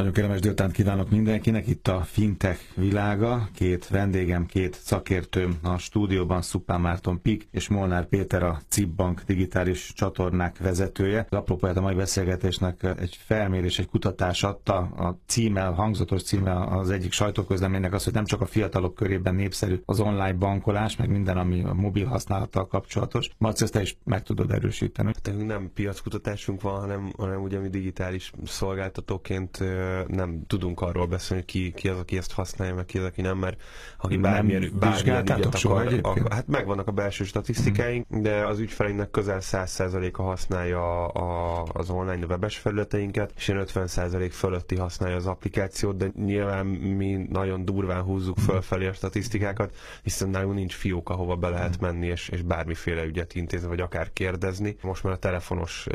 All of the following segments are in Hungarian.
Nagyon kellemes délután kívánok mindenkinek. Itt a fintech világa. Két vendégem, két szakértőm a stúdióban, Szupán Márton Pik és Molnár Péter, a CIP Bank digitális csatornák vezetője. Az apropóját a mai beszélgetésnek egy felmérés, egy kutatás adta a címmel, hangzatos címmel az egyik sajtóközleménynek az, hogy nem csak a fiatalok körében népszerű az online bankolás, meg minden, ami a mobil használattal kapcsolatos. Marci, ezt te is meg tudod erősíteni. Tehát nem piackutatásunk van, hanem, hanem ugye mi digitális szolgáltatóként nem tudunk arról beszélni, hogy ki, ki az, aki ezt használja, meg ki az, aki nem, mert aki bármilyen, nem bármilyen ügyet akar, akar, hát megvannak a belső statisztikáink, hmm. de az ügyfeleinknek közel 100%-a használja a, az online webes felületeinket, és 50% fölötti használja az applikációt, de nyilván mi nagyon durván húzzuk fölfelé a statisztikákat, hiszen nálunk nincs fiók, ahova be lehet mhm. menni, és, és bármiféle ügyet intézni, vagy akár kérdezni. Most már a telefonos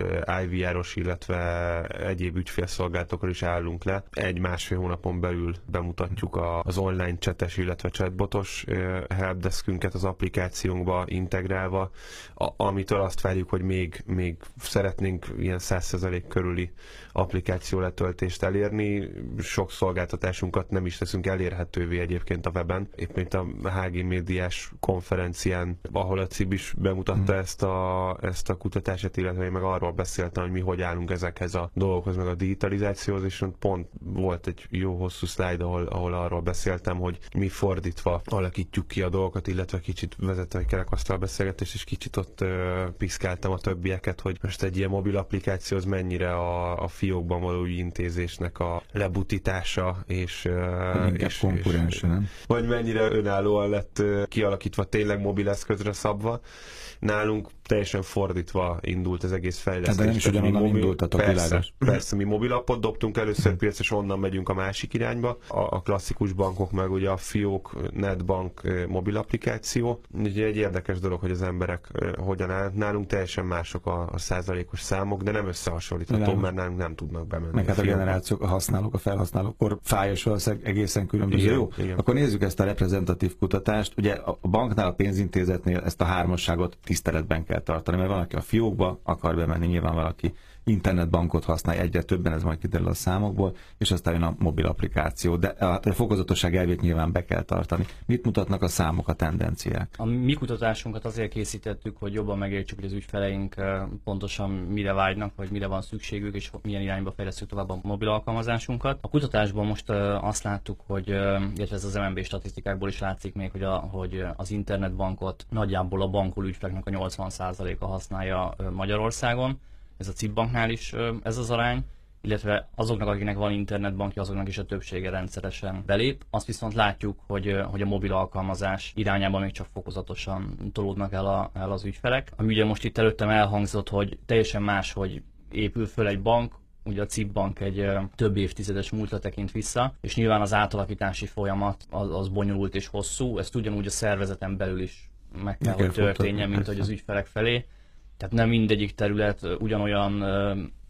IVR-os, illetve egyéb ügyfélszolgálatokról is állunk le. Egy-másfél hónapon belül bemutatjuk az online csetes, illetve chatbotos helpdeskünket az applikációnkba integrálva, amitől azt várjuk, hogy még, még szeretnénk ilyen 100% körüli applikáció letöltést elérni. Sok szolgáltatásunkat nem is teszünk elérhetővé egyébként a weben. Épp mint a HG médiás konferencián, ahol a CIB is bemutatta hmm. ezt, a, ezt a kutatását, illetve én meg arról beszéltem, hogy mi hogy állunk ezekhez a dolgokhoz, meg a digitalizációhoz, és pont volt egy jó hosszú szlájd, ahol, ahol arról beszéltem, hogy mi fordítva alakítjuk ki a dolgokat, illetve kicsit vezetve egy kerekasztal beszélgetést, és kicsit ott uh, piszkáltam a többieket, hogy most egy ilyen mobil applikáció az mennyire a, a fiókban való intézésnek a lebutítása, és, uh, és, konkurens, nem? Vagy mennyire önállóan lett uh, kialakítva tényleg mobileszközre szabva. Nálunk teljesen fordítva indult az egész fejlesztés. De nem is ugyanonnan mobil... indultatok persze, világos. Persze, mi mobilapot dobtunk először hm. piac, és onnan megyünk a másik irányba. A, a klasszikus bankok meg ugye a Fiók Netbank mobil applikáció. Ugye egy érdekes dolog, hogy az emberek hogyan állnak. Nálunk teljesen mások a, a százalékos számok, de nem összehasonlítható, mert nálunk nem tudnak bemenni. Meg hát a, a generációk, a használók, a felhasználók, akkor fájos valószínűleg egészen különböző. Igen, Jó, igen. akkor nézzük ezt a reprezentatív kutatást. Ugye a banknál, a pénzintézetnél ezt a hármasságot tiszteletben kell tartani, mert van, aki a fiókba akar bemenni, nyilván valaki internetbankot használja egyre többen, ez majd kiderül a számokból, és aztán jön a mobil applikáció. De a fokozatosság elvét nyilván be kell tartani. Mit mutatnak a számok, a tendenciák? A mi kutatásunkat azért készítettük, hogy jobban megértsük, hogy az ügyfeleink pontosan mire vágynak, vagy mire van szükségük, és milyen irányba fejlesztjük tovább a mobil alkalmazásunkat. A kutatásban most azt láttuk, hogy, illetve ez az MNB statisztikákból is látszik még, hogy, a, hogy az internetbankot nagyjából a bankol ügyfeleknek a 80%-a használja Magyarországon ez a CIP banknál is ez az arány, illetve azoknak, akiknek van internetbankja, azoknak is a többsége rendszeresen belép. Azt viszont látjuk, hogy, hogy a mobil alkalmazás irányában még csak fokozatosan tolódnak el, a, el az ügyfelek. Ami ugye most itt előttem elhangzott, hogy teljesen más, hogy épül föl egy bank, ugye a CIP bank egy több évtizedes múltra tekint vissza, és nyilván az átalakítási folyamat az, az bonyolult és hosszú, ezt ugyanúgy a szervezeten belül is meg kell, hogy történjen, mint hogy az ügyfelek felé. Tehát nem mindegyik terület ugyanolyan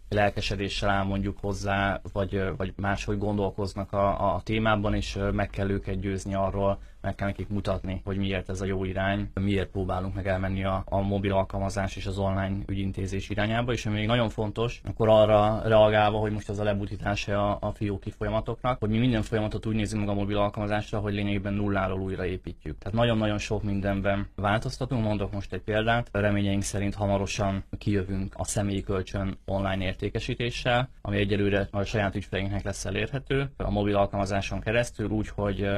lelkesedéssel áll mondjuk hozzá, vagy, vagy máshogy gondolkoznak a, a témában, és meg kell őket győzni arról, meg kell nekik mutatni, hogy miért ez a jó irány, miért próbálunk meg elmenni a, a mobil alkalmazás és az online ügyintézés irányába, és ami még nagyon fontos, akkor arra reagálva, hogy most az a lebutítása a, a fióki folyamatoknak, hogy mi minden folyamatot úgy nézünk meg a mobil alkalmazásra, hogy lényegében nulláról újraépítjük. Tehát nagyon-nagyon sok mindenben változtatunk, mondok most egy példát, reményeink szerint hamarosan kijövünk a személyi kölcsön online értékesítéssel, ami egyelőre a saját ügyfeleinknek lesz elérhető a mobil alkalmazáson keresztül, úgy, hogy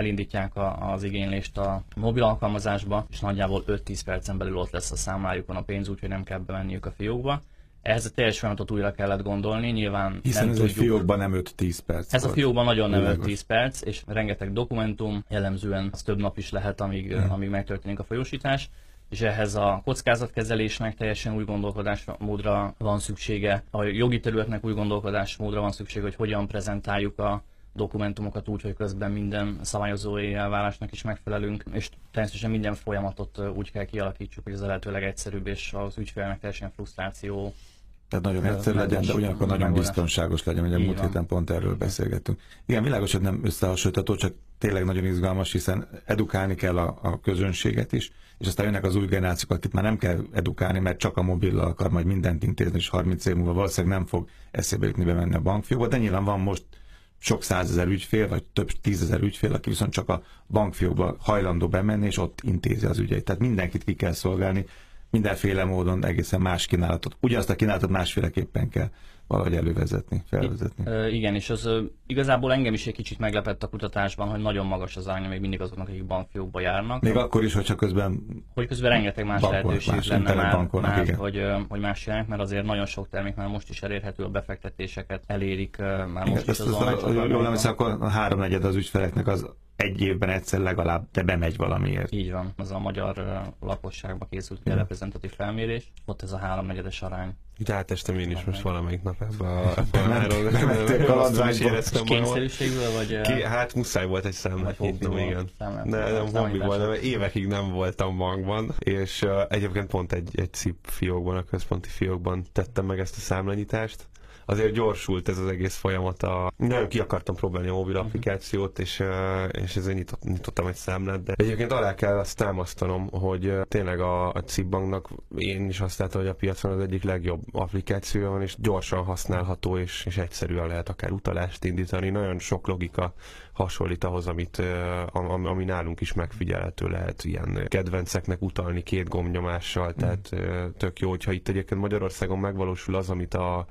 elindítják a, az igénylést a mobil alkalmazásba, és nagyjából 5-10 percen belül ott lesz a számlájukon a pénz, úgyhogy nem kell bemenniük a fiókba. Ehhez a teljes folyamatot újra kellett gondolni, nyilván Hiszen nem ez tudjuk, egy fiókban nem 5-10 perc Ez volt. a fiókban nagyon nem 5-10 perc, és rengeteg dokumentum, jellemzően az több nap is lehet, amíg, hmm. amíg megtörténik a folyósítás és ehhez a kockázatkezelésnek teljesen új gondolkodásmódra van szüksége, a jogi területnek új gondolkodásmódra van szüksége, hogy hogyan prezentáljuk a dokumentumokat úgy, hogy közben minden szabályozói elvárásnak is megfelelünk, és természetesen minden folyamatot úgy kell kialakítsuk, hogy ez a lehető legegyszerűbb, és az ügyfélnek teljesen frusztráció Tehát nagyon egyszerű legyen, de ugyanakkor nagyon biztonságos legyen, ugye múlt héten pont erről beszélgettünk. Igen, világos, hogy nem összehasonlítható, csak tényleg nagyon izgalmas, hiszen edukálni kell a, a közönséget is, és aztán jönnek az új generációk, akit már nem kell edukálni, mert csak a mobillal akar majd mindent intézni, és 30 év múlva valószínűleg nem fog eszébe jutni bemenni a bankfióba, de nyilván van most sok százezer ügyfél, vagy több tízezer ügyfél, aki viszont csak a bankfiókba hajlandó bemenni, és ott intézi az ügyeit. Tehát mindenkit ki kell szolgálni, mindenféle módon egészen más kínálatot. Ugyanazt a kínálatot másféleképpen kell valahogy elővezetni, felvezetni. I, igen, és az igazából engem is egy kicsit meglepett a kutatásban, hogy nagyon magas az aránya még mindig azoknak, akik bankfiókba járnak. Még akkor is, hogyha közben Hogy közben rengeteg más bankol, lehetőség más lenne már, már igen. hogy, hogy más csinálják, mert azért nagyon sok termék már most is elérhető, a befektetéseket elérik már most igen, is az online Jól nem akkor a háromnegyed az ügyfeleknek az egy évben egyszer legalább te bemegy valamiért. Így van, az a magyar uh, lakosságba készült mm. reprezentatív felmérés, ott ez a háromnegyedes arány. Itt átestem én is most valamelyik nap ebbe a, ebbe a éreztem Kényszerűségből, vagy? Ki, hát muszáj volt egy számlát nyitnom, igen. Ne, nem hobbiból, nem, évekig nem voltam bankban, és uh, egyébként pont egy, egy CIP fiókban, a központi fiókban tettem meg ezt a számlanyítást, azért gyorsult ez az egész folyamat. A... Nagyon ki akartam próbálni a mobil mhm. applikációt, és, és ezért nyitott, nyitottam egy számlát, de egyébként alá kell azt támasztanom, hogy tényleg a, a Cibbanknak én is azt látom, hogy a piacon az egyik legjobb applikációja van, és gyorsan használható, és, és egyszerűen lehet akár utalást indítani. Nagyon sok logika hasonlít ahhoz, amit, ami, ami nálunk is megfigyelhető lehet, ilyen kedvenceknek utalni két gombnyomással, tehát tök jó, hogyha itt egyébként Magyarországon megvalósul az, amit a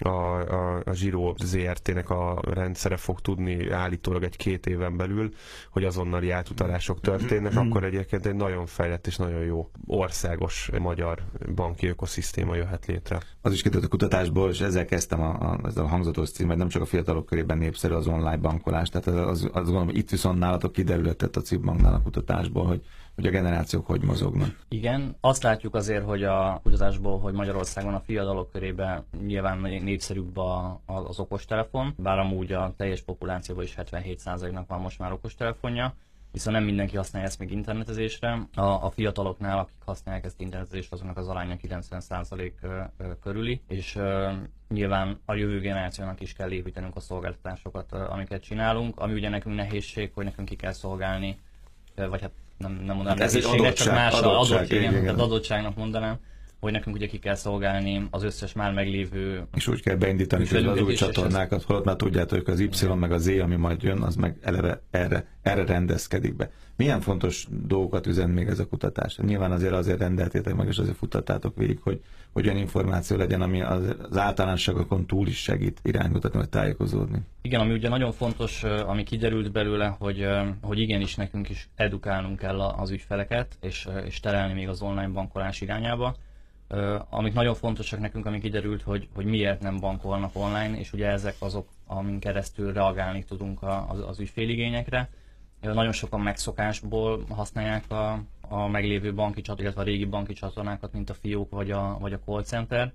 a, a, a Giro ZRT-nek a rendszere fog tudni állítólag egy-két éven belül, hogy azonnali átutalások történnek, akkor egyébként egy nagyon fejlett és nagyon jó országos magyar banki ökoszisztéma jöhet létre. Az is kiderült a kutatásból, és ezzel kezdtem a, a, ezzel a hangzatos cím, mert nem csak a fiatalok körében népszerű az online bankolás, tehát az, az, az gondolom, itt viszont nálatok kiderülhetett a Cibbanknál a kutatásból, hogy hogy a generációk hogy mozognak. Igen, azt látjuk azért, hogy a kutatásból, hogy Magyarországon a fiatalok körében nyilván népszerűbb a, az okostelefon, bár amúgy a teljes populációban is 77%-nak van most már okostelefonja, viszont nem mindenki használja ezt még internetezésre. A, a fiataloknál, akik használják ezt internetezésre, azoknak az aránya 90% körüli, és nyilván a jövő generációnak is kell építenünk a szolgáltatásokat, amiket csinálunk, ami ugye nekünk nehézség, hogy nekünk ki kell szolgálni, vagy hát nem, nem mondanám hát ez egy adottság, csak más adottság, adott, igen, igen. Tehát adottságnak mondanám, hogy nekünk ugye ki kell szolgálni az összes már meglévő... És úgy kell beindítani az új csatornákat, holott már tudjátok, hogy az Y meg a Z, ami majd jön, az meg eleve erre, erre rendezkedik be. Milyen fontos dolgokat üzen még ez a kutatás? Nyilván azért azért rendeltétek meg, és azért futtattátok végig, hogy, hogy olyan információ legyen, ami az, az általánosságokon túl is segít iránymutatni, vagy tájékozódni. Igen, ami ugye nagyon fontos, ami kiderült belőle, hogy, hogy igenis nekünk is edukálnunk kell az ügyfeleket, és, és terelni még az online bankolás irányába amik nagyon fontosak nekünk, ami kiderült, hogy, hogy miért nem bankolnak online, és ugye ezek azok, amin keresztül reagálni tudunk az, az ügyféligényekre. Nagyon sokan megszokásból használják a, a meglévő banki csatornákat, illetve a régi banki csatornákat, mint a fiók vagy a, vagy a call center.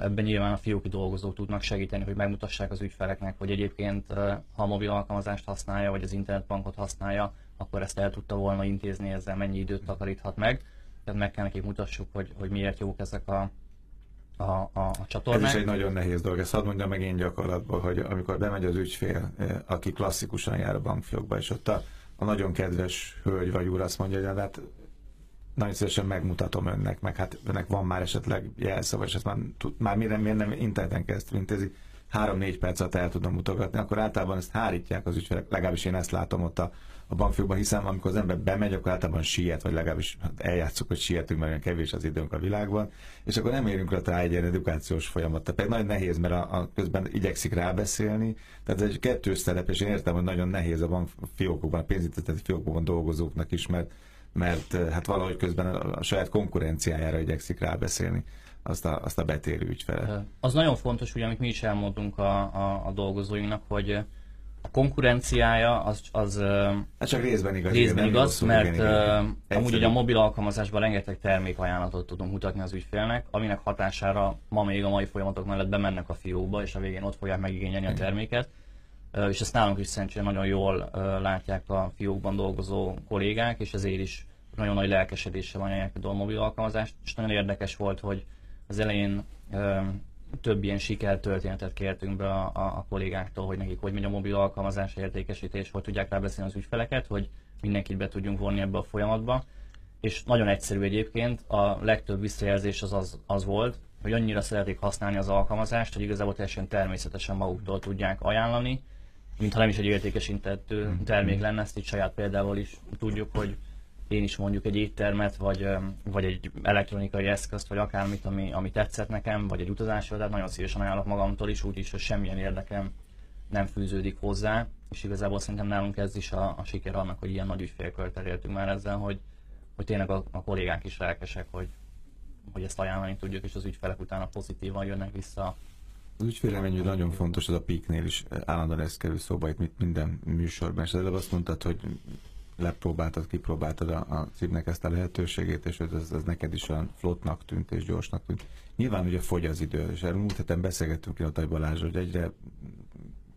Ebben nyilván a fióki dolgozók tudnak segíteni, hogy megmutassák az ügyfeleknek, hogy egyébként ha a mobil alkalmazást használja, vagy az internetbankot használja, akkor ezt el tudta volna intézni, ezzel mennyi időt takaríthat meg tehát meg kell nekik mutassuk, hogy, hogy miért jók ezek a, a, a, a csatornák. Ez is egy nagyon nehéz dolog. Ezt hadd mondjam meg én gyakorlatból, hogy amikor bemegy az ügyfél, eh, aki klasszikusan jár a bankfiókba, és ott a, a nagyon kedves hölgy vagy úr azt mondja, hogy hát nagyon szívesen megmutatom önnek, meg hát önnek van már esetleg jelszava, és ezt már, már miért, miért nem interneten kezd intézi, három-négy perc alatt el tudom mutogatni, akkor általában ezt hárítják az ügyfelek, legalábbis én ezt látom ott a, a bankfiókban, hiszen amikor az ember bemegy, akkor általában siet, vagy legalábbis eljátszuk, hogy sietünk, mert olyan kevés az időnk a világban, és akkor nem érünk rá egy ilyen edukációs folyamat. Tehát pedig nagyon nehéz, mert a, a közben igyekszik rábeszélni, tehát ez egy kettős szerep, és én értem, hogy nagyon nehéz a bankfiókokban, a pénzintézeti fiókokban dolgozóknak is, mert, mert hát valahogy közben a, saját konkurenciájára igyekszik rábeszélni azt a, azt a betérő ügyfelet. Az nagyon fontos, hogy amit mi is elmondunk a, a, a dolgozóinknak, hogy a konkurenciája az, az hát csak részben igaz, részben igen, igaz mert igen, igen. amúgy ugye a mobil alkalmazásban rengeteg termékajánlatot tudunk mutatni az ügyfélnek, aminek hatására ma még a mai folyamatok mellett bemennek a fiókba, és a végén ott fogják megigényelni a terméket. És ezt nálunk is szerintem nagyon jól látják a fiókban dolgozó kollégák, és ezért is nagyon nagy lelkesedése van a mobil alkalmazást, és nagyon érdekes volt, hogy Az elején több ilyen sikertörténetet kértünk be a, a, a kollégáktól, hogy nekik hogy megy a mobil alkalmazás értékesítés, hogy tudják rábeszélni az ügyfeleket, hogy mindenkit be tudjunk vonni ebbe a folyamatba. És nagyon egyszerű egyébként, a legtöbb visszajelzés az, az, az volt, hogy annyira szeretik használni az alkalmazást, hogy igazából teljesen természetesen maguktól tudják ajánlani, mintha nem is egy értékesített termék lenne, ezt itt saját példával is tudjuk, hogy én is mondjuk egy éttermet, vagy, vagy egy elektronikai eszközt, vagy akármit, ami, ami tetszett nekem, vagy egy utazásra, tehát nagyon szívesen ajánlok magamtól is, úgyis, hogy semmilyen érdekem nem fűződik hozzá, és igazából szerintem nálunk ez is a, a siker annak, hogy ilyen nagy ügyfélkört elértünk már ezzel, hogy, hogy tényleg a, a kollégák is lelkesek, hogy, hogy ezt ajánlani tudjuk, és az ügyfelek utána pozitívan jönnek vissza. Az ügyféleményű nagyon fontos, az a piknél is állandóan ez kerül szóba itt minden műsorban, és előbb azt mondtad, hogy lepróbáltad, kipróbáltad a, a címnek ezt a lehetőségét, és ez, ez neked is olyan flottnak tűnt és gyorsnak tűnt. Nyilván ugye fogy az idő, és erről múlt héten beszélgettünk ki a Taj Balázs, hogy egyre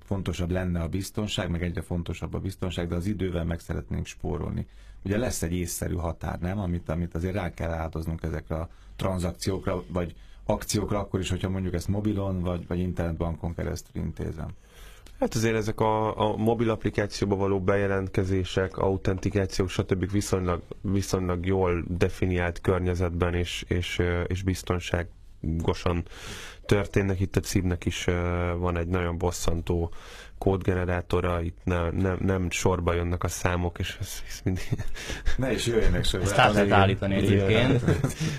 fontosabb lenne a biztonság, meg egyre fontosabb a biztonság, de az idővel meg szeretnénk spórolni. Ugye lesz egy észszerű határ, nem? Amit, amit azért rá kell áldoznunk ezekre a tranzakciókra, vagy akciókra, akkor is, hogyha mondjuk ezt mobilon, vagy, vagy internetbankon keresztül intézem. Hát azért ezek a, a mobil applikációba való bejelentkezések, autentikációk, stb. viszonylag, viszonylag jól definiált környezetben és, és, és biztonságosan történnek. Itt a címnek is van egy nagyon bosszantó kódgenerátora, itt ne, ne, nem sorba jönnek a számok, és ez, ez mindig... Ne is jöjjenek sorba. Ezt át lehet állítani egyébként.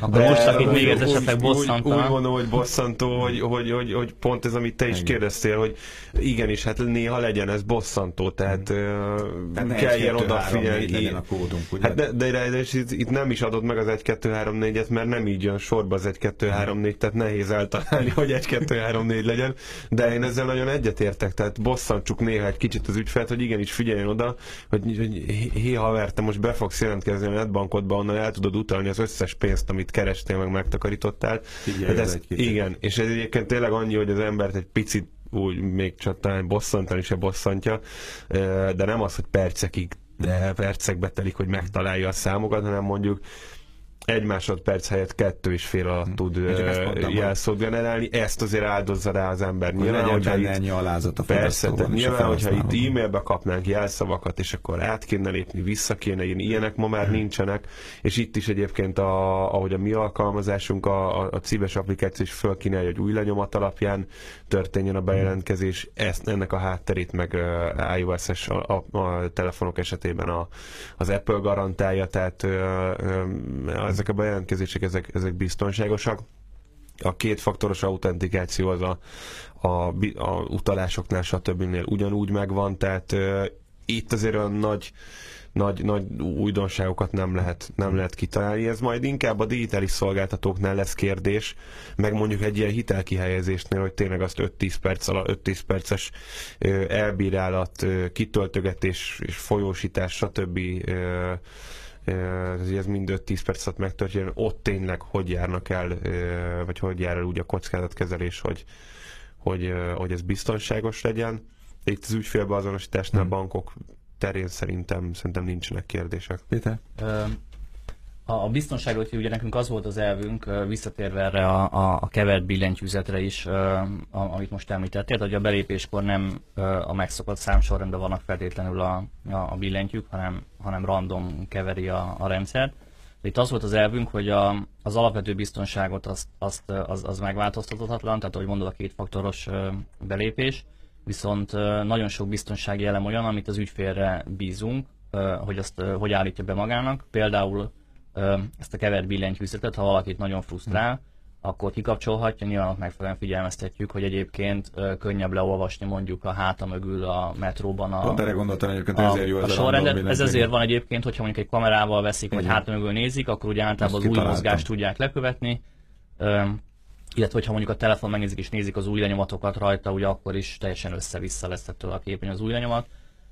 Akkor De most, akit még ez esetleg bosszantana. Úgy, úgy mondom, hogy bosszantó, hogy, hogy, hogy, hogy pont ez, amit te is kérdeztél, hogy igenis, hát néha legyen ez bosszantó, tehát uh, odafigyelni. a kódunk, ugye? Hát de, de, de, de itt, itt nem is adod meg az 1 2 3 4-et, mert nem így jön sorba az 1 2 3 4, tehát nehéz eltalálni, hogy 1 2 3 4 legyen, de én ezzel nagyon egyetértek, tehát bosszantó bosszantsuk néha egy kicsit az ügyfelet, hogy igenis figyeljen oda, hogy, hogy hé haver, te most be fogsz jelentkezni a netbankodba, onnan el tudod utalni az összes pénzt, amit kerestél, meg megtakarítottál. Figyelj, ez, egy igen, és ez egyébként tényleg annyi, hogy az embert egy picit úgy még csak talán bosszantani se bosszantja, de nem az, hogy percekig de percekbe telik, hogy megtalálja a számokat, hanem mondjuk egy másodperc helyett kettő és fél alatt tud jelszót generálni, ezt azért áldozza rá az ember. Nyilván, hogyha itt, ennyi alázat a Persze, tehát nyilván, hogyha itt e-mailbe kapnánk jelszavakat, és akkor át kéne lépni, vissza kéne írni, ilyenek ma már nincsenek, és itt is egyébként, a, ahogy a mi alkalmazásunk, a, a, a cíves applikáció is fölkínálja, hogy új lenyomat alapján történjen a bejelentkezés, ezt, ennek a hátterét meg uh, iOS-es a, a, a telefonok esetében a, az Apple garantálja, tehát uh, az ezek a bejelentkezések, ezek, ezek biztonságosak. A kétfaktoros autentikáció az a, a, a utalásoknál, stb. ugyanúgy megvan, tehát uh, itt azért olyan nagy nagy, nagy újdonságokat nem lehet, nem lehet kitalálni. Ez majd inkább a digitális szolgáltatóknál lesz kérdés, meg mondjuk egy ilyen hitelkihelyezésnél, hogy tényleg azt 5-10 perc alatt, 5-10 perces elbírálat, kitöltögetés és folyósítás, stb ez mind 5-10 perc alatt megtörténjen, ott tényleg hogy járnak el, vagy hogy jár el úgy a kockázatkezelés, hogy, hogy, hogy ez biztonságos legyen. Itt az ügyfélbeazonosításnál hmm. bankok terén szerintem, szerintem nincsenek kérdések. Péter? A, a biztonságot, ugye nekünk az volt az elvünk, visszatérve erre a, a, a kevert billentyűzetre is, a, amit most említettél, hogy a belépéskor nem a megszokott számsorrendben vannak feltétlenül a, a, a billentyűk, hanem, hanem random keveri a, a rendszert. Itt az volt az elvünk, hogy a, az alapvető biztonságot azt, azt, az, az megváltoztathatatlan, tehát ahogy mondod a kétfaktoros belépés, viszont nagyon sok biztonsági elem olyan, amit az ügyfélre bízunk, hogy azt hogy állítja be magának. Például ezt a kevert billentyűzetet, ha valakit nagyon frusztrál, akkor kikapcsolhatja, nyilván ott megfelelően figyelmeztetjük, hogy egyébként könnyebb leolvasni mondjuk a háta mögül a metróban a, Pont erre gondoltam egyébként, a, ezért jó a sorrendet. Ez ezért van egyébként, hogyha mondjuk egy kamerával veszik, vagy háta mögül nézik, akkor ugye általában Ezt az új mozgást tudják lekövetni. illetve, hogyha mondjuk a telefon megnézik és nézik az új lenyomatokat rajta, ugye akkor is teljesen össze-vissza lesz ettől a képen az új lenyomat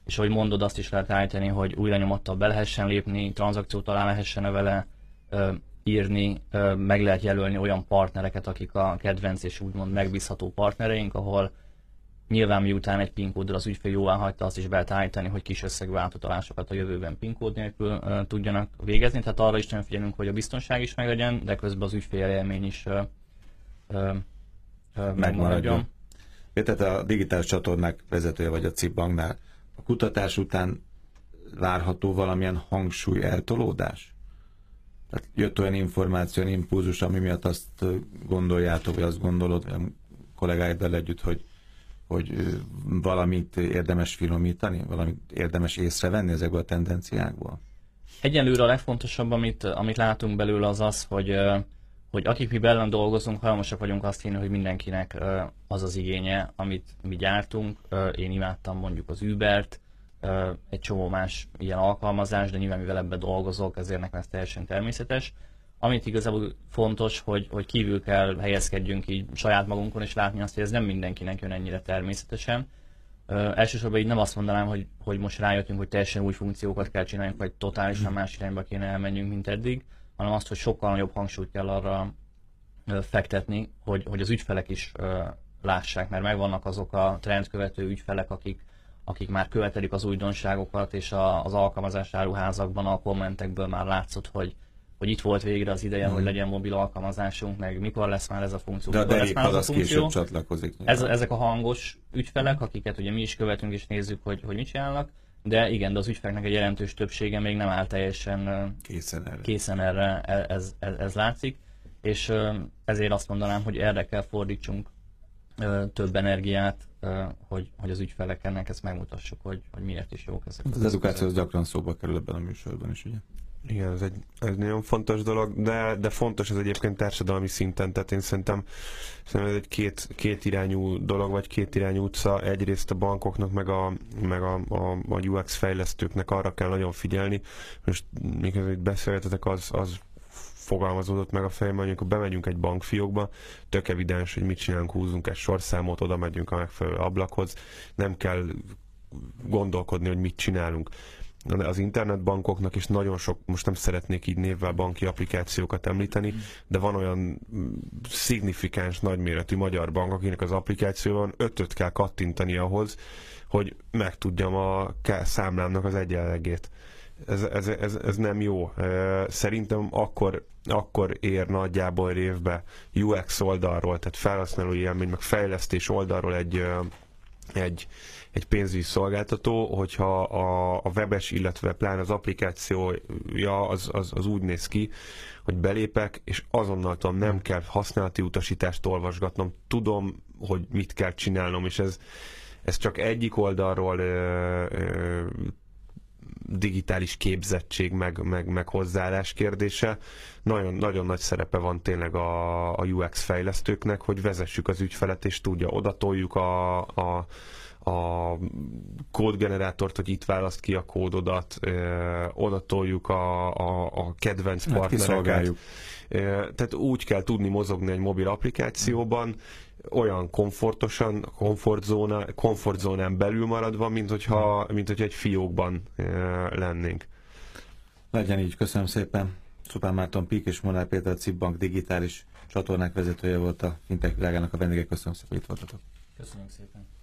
és ahogy mondod, azt is lehet állítani, hogy új lenyomattal be lehessen lépni, tranzakciót alá lehessen vele ö, írni, ö, meg lehet jelölni olyan partnereket, akik a kedvenc és úgymond megbízható partnereink, ahol nyilván miután egy PIN kóddal az ügyfél jóvá hagyta, azt is be lehet állítani, hogy kis összegű átutalásokat a jövőben PIN kód nélkül ö, tudjanak végezni, tehát arra is nagyon figyelünk, hogy a biztonság is meglegyen, de közben az ügyfél élmény is ö, megmaradjon. Péter, te a digitális csatornák vezetője vagy a CIP banknál. A kutatás után várható valamilyen hangsúly eltolódás? Tehát jött olyan információ, olyan impulzus, ami miatt azt gondoljátok, vagy azt gondolod a kollégáiddal együtt, hogy, hogy valamit érdemes finomítani, valamit érdemes észrevenni ezekből a tendenciákból? Egyelőre a legfontosabb, amit, amit látunk belőle, az az, hogy hogy akik mi bellen dolgozunk, hajlamosak vagyunk azt hinni, hogy mindenkinek az az igénye, amit mi gyártunk. Én imádtam mondjuk az Ubert, egy csomó más ilyen alkalmazás, de nyilván mivel ebben dolgozok, ezért nekem ez teljesen természetes. Amit igazából fontos, hogy, hogy kívül kell helyezkedjünk így saját magunkon, és látni azt, hogy ez nem mindenkinek jön ennyire természetesen. Uh, elsősorban így nem azt mondanám, hogy, hogy most rájöttünk, hogy teljesen új funkciókat kell csináljunk, vagy totálisan más irányba kéne elmenjünk, mint eddig, hanem azt, hogy sokkal nagyobb hangsúlyt kell arra fektetni, hogy, hogy az ügyfelek is lássák, mert megvannak azok a trendkövető ügyfelek, akik akik már követelik az újdonságokat, és a, az alkalmazás áruházakban a kommentekből már látszott, hogy, hogy itt volt végre az ideje, mm. hogy legyen mobil alkalmazásunk, meg mikor lesz már ez a funkció. De, de lesz már ez a funkció. csatlakozik. Ez, ezek a hangos ügyfelek, akiket ugye mi is követünk és nézzük, hogy, hogy mit csinálnak, de igen, de az ügyfeleknek egy jelentős többsége még nem áll teljesen készen erre, készen erre ez, ez, ez látszik, és ezért azt mondanám, hogy erre kell fordítsunk több energiát, hogy, hogy az ügyfeleknek ezt megmutassuk, hogy, hogy miért is jók ezek. Az edukáció az gyakran szóba kerül ebben a műsorban is, ugye? Igen, ez egy, ez nagyon fontos dolog, de, de fontos ez egyébként társadalmi szinten, tehát én szerintem, szerintem ez egy két, két irányú dolog, vagy két irányú utca. Egyrészt a bankoknak, meg a, meg a, a, a UX fejlesztőknek arra kell nagyon figyelni. Most miközben itt beszélgetetek, az, az fogalmazódott meg a fejemben, amikor bemegyünk egy bankfiókba, tök evidens, hogy mit csinálunk, húzunk egy sorszámot, oda megyünk a megfelelő ablakhoz, nem kell gondolkodni, hogy mit csinálunk. Az internetbankoknak is nagyon sok, most nem szeretnék így névvel banki applikációkat említeni, de van olyan szignifikáns, nagyméretű magyar bank, akinek az applikációban ötöt kell kattintani ahhoz, hogy megtudjam a számlámnak az egyenlegét ez, ez, ez, ez nem jó. Szerintem akkor, akkor ér nagyjából révbe UX oldalról, tehát felhasználói élmény, meg fejlesztés oldalról egy, egy, egy pénzügyi szolgáltató, hogyha a, a webes, illetve plán az applikációja az, az, az úgy néz ki, hogy belépek, és azonnal tudom, nem kell használati utasítást olvasgatnom, tudom, hogy mit kell csinálnom, és ez, ez csak egyik oldalról ö, ö, digitális képzettség, meg, meg, meg hozzáállás kérdése. Nagyon, nagyon nagy szerepe van tényleg a, a UX fejlesztőknek, hogy vezessük az ügyfelet, és tudja, odatoljuk a, a a kódgenerátort, hogy itt választ ki a kódodat, ö, oda toljuk a, a, a kedvenc hát partnereket. Tehát úgy kell tudni mozogni egy mobil applikációban, olyan komfortosan, komfortzóna, komfortzónán belül maradva, mint hogyha, mint hogyha egy fiókban lennénk. Legyen így, köszönöm szépen. Szupán Márton Pík és Monár Péter a Cibbank digitális csatornák vezetője volt a fintech világának a vendége. Köszönöm szépen, hogy itt voltatok. Köszönöm szépen.